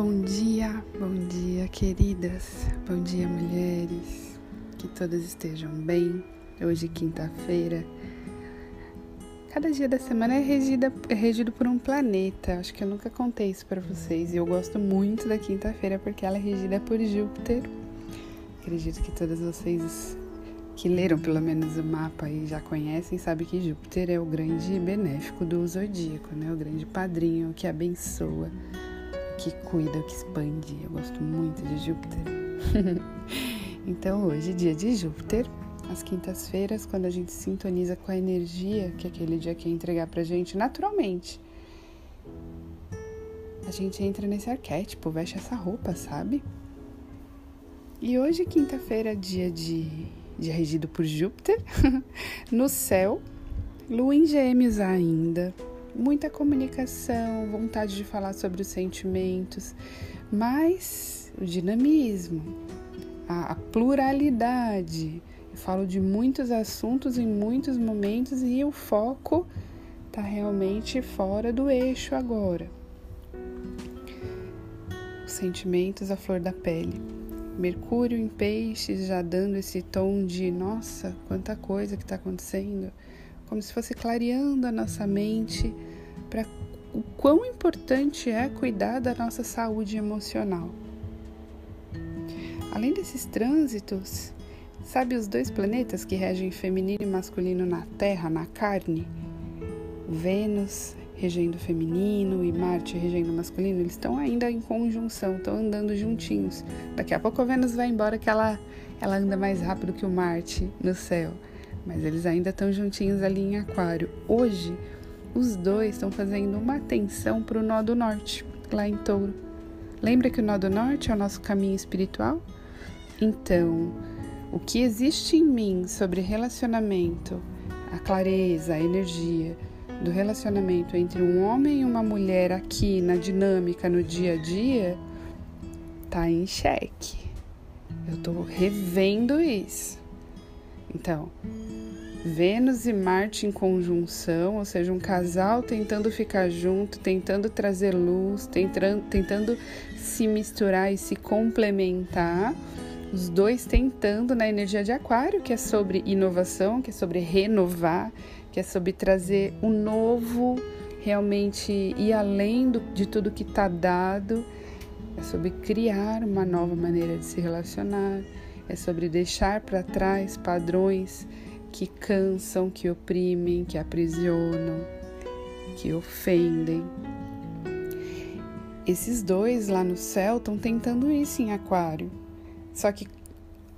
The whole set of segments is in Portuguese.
Bom dia, bom dia, queridas. Bom dia, mulheres. Que todas estejam bem. Hoje, quinta-feira. Cada dia da semana é, regida, é regido por um planeta. Acho que eu nunca contei isso para vocês. E eu gosto muito da quinta-feira porque ela é regida por Júpiter. Acredito que todas vocês que leram pelo menos o mapa e já conhecem, sabem que Júpiter é o grande benéfico do zodíaco, né? O grande padrinho que abençoa, que cuida, que expande. Eu gosto muito de Júpiter. então hoje, dia de Júpiter, às quintas-feiras, quando a gente sintoniza com a energia que aquele dia quer entregar pra gente naturalmente, a gente entra nesse arquétipo, veste essa roupa, sabe? E hoje, quinta-feira, dia de dia regido por Júpiter, no céu, lua em gêmeos ainda, muita comunicação, vontade de falar sobre os sentimentos, mas o dinamismo, a, a pluralidade. Eu falo de muitos assuntos em muitos momentos e o foco está realmente fora do eixo agora. Os sentimentos à flor da pele. Mercúrio em peixes já dando esse tom de nossa, quanta coisa que está acontecendo, como se fosse clareando a nossa mente para o quão importante é cuidar da nossa saúde emocional. Além desses trânsitos, sabe os dois planetas que regem feminino e masculino na Terra, na carne? Vênus regendo feminino e Marte regendo masculino, eles estão ainda em conjunção, estão andando juntinhos. Daqui a pouco a Vênus vai embora que ela, ela anda mais rápido que o Marte no céu, mas eles ainda estão juntinhos ali em Aquário. Hoje, os dois estão fazendo uma atenção para o nó do norte, lá em Touro. Lembra que o nó do norte é o nosso caminho espiritual? Então, o que existe em mim sobre relacionamento, a clareza, a energia, do relacionamento entre um homem e uma mulher aqui na dinâmica no dia a dia tá em xeque. Eu tô revendo isso. Então, Vênus e Marte em conjunção, ou seja, um casal tentando ficar junto, tentando trazer luz, tentando, tentando se misturar e se complementar. Os dois tentando na energia de Aquário, que é sobre inovação, que é sobre renovar, que é sobre trazer o um novo, realmente ir além do, de tudo que está dado, é sobre criar uma nova maneira de se relacionar, é sobre deixar para trás padrões que cansam, que oprimem, que aprisionam, que ofendem. Esses dois lá no céu estão tentando isso em Aquário. Só que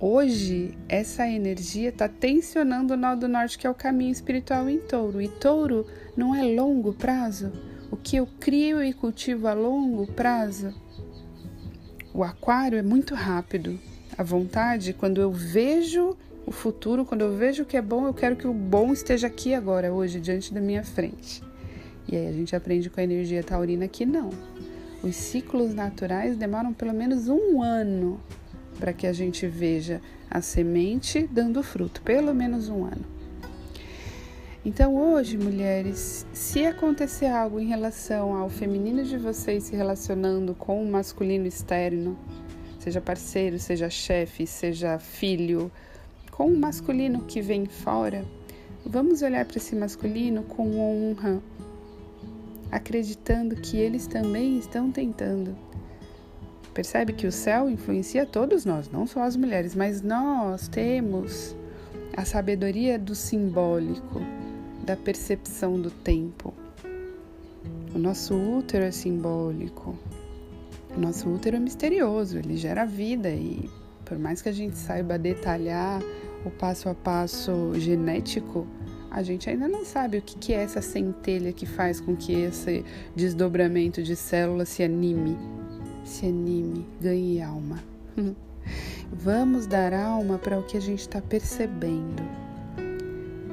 Hoje, essa energia está tensionando o nó do norte, que é o caminho espiritual em touro. E touro não é longo prazo. O que eu crio e cultivo a longo prazo. O aquário é muito rápido. A vontade, quando eu vejo o futuro, quando eu vejo o que é bom, eu quero que o bom esteja aqui agora, hoje, diante da minha frente. E aí a gente aprende com a energia taurina que não. Os ciclos naturais demoram pelo menos um ano para que a gente veja a semente dando fruto, pelo menos um ano. Então, hoje, mulheres, se acontecer algo em relação ao feminino de vocês se relacionando com o masculino externo, seja parceiro, seja chefe, seja filho, com o masculino que vem fora, vamos olhar para esse masculino com honra, acreditando que eles também estão tentando Percebe que o céu influencia todos nós, não só as mulheres, mas nós temos a sabedoria do simbólico, da percepção do tempo. O nosso útero é simbólico. O nosso útero é misterioso, ele gera vida e por mais que a gente saiba detalhar o passo a passo genético, a gente ainda não sabe o que é essa centelha que faz com que esse desdobramento de células se anime se anime, ganhe alma. Vamos dar alma para o que a gente está percebendo,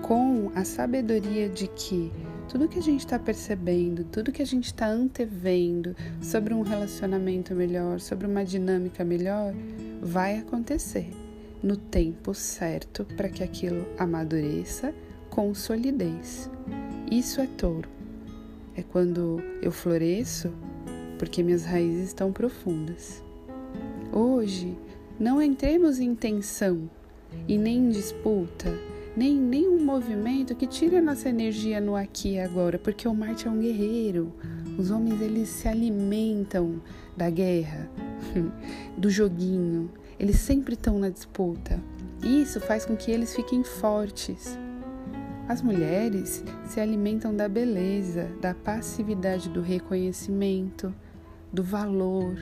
com a sabedoria de que tudo que a gente está percebendo, tudo que a gente está antevendo sobre um relacionamento melhor, sobre uma dinâmica melhor, vai acontecer no tempo certo para que aquilo amadureça com solidez. Isso é touro. É quando eu floresço porque minhas raízes estão profundas. Hoje, não entremos em tensão e nem em disputa, nem em nenhum movimento que tire a nossa energia no aqui e agora, porque o Marte é um guerreiro. Os homens eles se alimentam da guerra, do joguinho. Eles sempre estão na disputa. Isso faz com que eles fiquem fortes. As mulheres se alimentam da beleza, da passividade, do reconhecimento, do valor.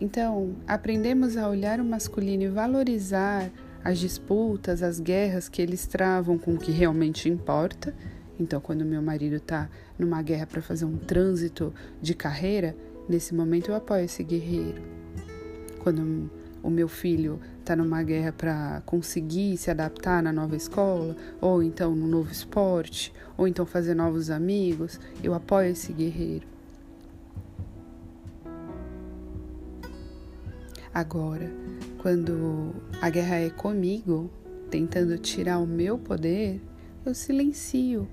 Então, aprendemos a olhar o masculino e valorizar as disputas, as guerras que eles travam com o que realmente importa. Então, quando meu marido está numa guerra para fazer um trânsito de carreira, nesse momento eu apoio esse guerreiro. Quando o meu filho está numa guerra para conseguir se adaptar na nova escola, ou então no novo esporte, ou então fazer novos amigos, eu apoio esse guerreiro. Agora, quando a guerra é comigo, tentando tirar o meu poder, eu silencio.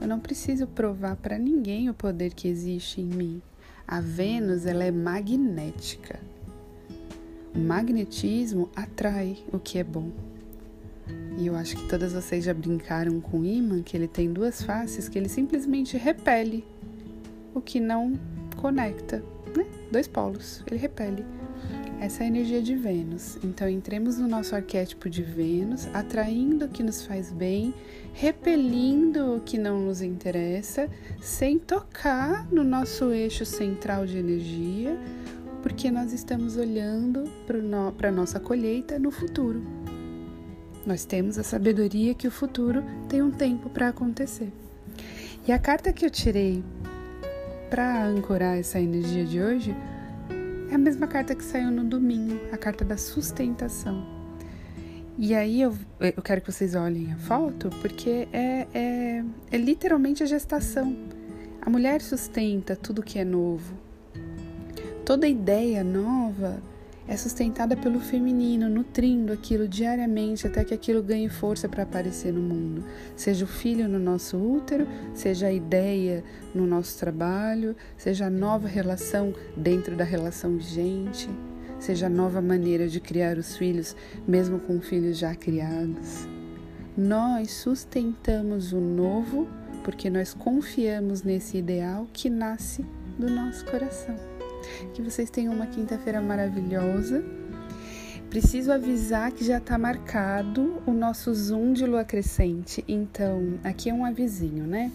Eu não preciso provar para ninguém o poder que existe em mim. A Vênus, ela é magnética. O magnetismo atrai o que é bom. E eu acho que todas vocês já brincaram com o imã, que ele tem duas faces, que ele simplesmente repele o que não conecta, né? Dois polos, ele repele. Essa é a energia de Vênus. Então, entremos no nosso arquétipo de Vênus, atraindo o que nos faz bem, repelindo o que não nos interessa, sem tocar no nosso eixo central de energia porque nós estamos olhando para a nossa colheita no futuro. Nós temos a sabedoria que o futuro tem um tempo para acontecer. E a carta que eu tirei para ancorar essa energia de hoje é a mesma carta que saiu no domingo, a carta da sustentação. E aí eu, eu quero que vocês olhem a foto, porque é, é, é literalmente a gestação. A mulher sustenta tudo que é novo, Toda ideia nova é sustentada pelo feminino, nutrindo aquilo diariamente até que aquilo ganhe força para aparecer no mundo. Seja o filho no nosso útero, seja a ideia no nosso trabalho, seja a nova relação dentro da relação vigente, seja a nova maneira de criar os filhos, mesmo com filhos já criados. Nós sustentamos o novo porque nós confiamos nesse ideal que nasce do nosso coração. Que vocês tenham uma quinta-feira maravilhosa. Preciso avisar que já está marcado o nosso Zoom de lua crescente. Então, aqui é um avisinho, né?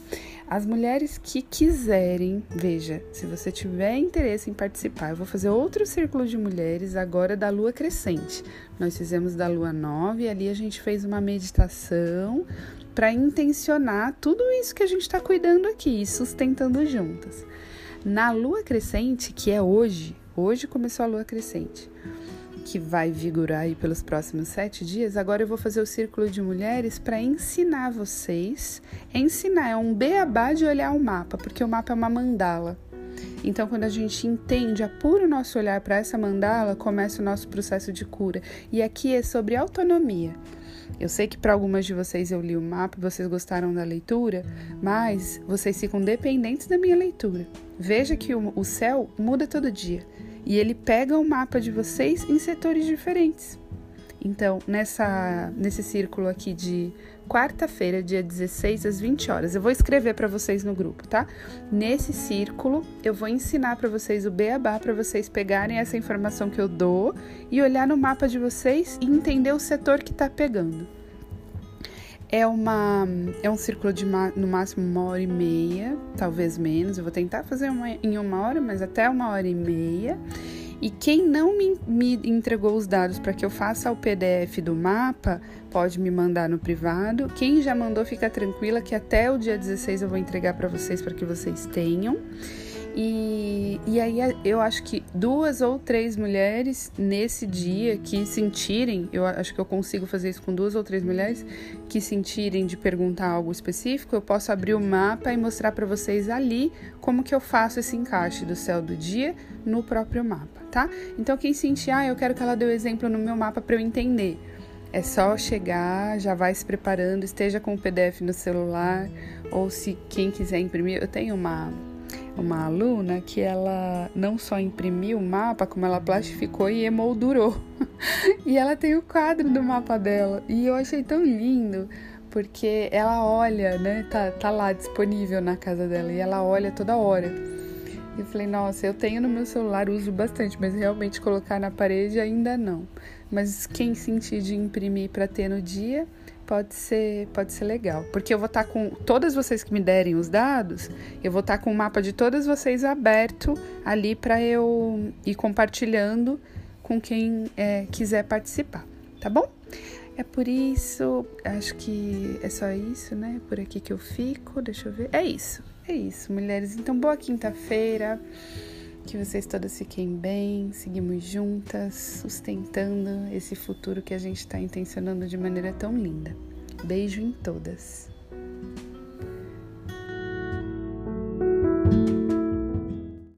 As mulheres que quiserem, veja, se você tiver interesse em participar, eu vou fazer outro círculo de mulheres agora da lua crescente. Nós fizemos da lua nova e ali a gente fez uma meditação para intencionar tudo isso que a gente está cuidando aqui, sustentando juntas. Na lua crescente, que é hoje, hoje começou a lua crescente, que vai vigorar aí pelos próximos sete dias. Agora eu vou fazer o círculo de mulheres para ensinar vocês. Ensinar é um beabá de olhar o mapa, porque o mapa é uma mandala. Então, quando a gente entende, apura o nosso olhar para essa mandala, começa o nosso processo de cura. E aqui é sobre autonomia. Eu sei que para algumas de vocês eu li o mapa e vocês gostaram da leitura, mas vocês ficam dependentes da minha leitura. Veja que o, o céu muda todo dia e ele pega o mapa de vocês em setores diferentes. Então, nessa, nesse círculo aqui de quarta-feira, dia 16 às 20 horas, eu vou escrever para vocês no grupo, tá? Nesse círculo, eu vou ensinar para vocês o beabá para vocês pegarem essa informação que eu dou e olhar no mapa de vocês e entender o setor que está pegando. É, uma, é um círculo de no máximo uma hora e meia, talvez menos. Eu vou tentar fazer uma, em uma hora, mas até uma hora e meia. E quem não me, me entregou os dados para que eu faça o PDF do mapa, pode me mandar no privado. Quem já mandou, fica tranquila que até o dia 16 eu vou entregar para vocês para que vocês tenham. E, e aí eu acho que duas ou três mulheres nesse dia que sentirem, eu acho que eu consigo fazer isso com duas ou três mulheres que sentirem de perguntar algo específico, eu posso abrir o mapa e mostrar para vocês ali como que eu faço esse encaixe do céu do dia no próprio mapa, tá? Então quem sentir, ah, eu quero que ela dê o exemplo no meu mapa para eu entender. É só chegar, já vai se preparando, esteja com o PDF no celular, ou se quem quiser imprimir. Eu tenho uma, uma aluna que ela não só imprimiu o mapa, como ela plastificou e emoldurou. e ela tem o quadro do mapa dela. E eu achei tão lindo, porque ela olha, né? Tá, tá lá disponível na casa dela e ela olha toda hora. Eu falei, nossa, eu tenho no meu celular, uso bastante, mas realmente colocar na parede ainda não. Mas quem sentir de imprimir para ter no dia, pode ser, pode ser legal. Porque eu vou estar tá com todas vocês que me derem os dados, eu vou estar tá com o mapa de todas vocês aberto ali para eu ir compartilhando com quem é, quiser participar, tá bom? É por isso, acho que é só isso, né? Por aqui que eu fico, deixa eu ver. É isso, é isso, mulheres. Então, boa quinta-feira. Que vocês todas fiquem bem, seguimos juntas, sustentando esse futuro que a gente está intencionando de maneira tão linda. Beijo em todas.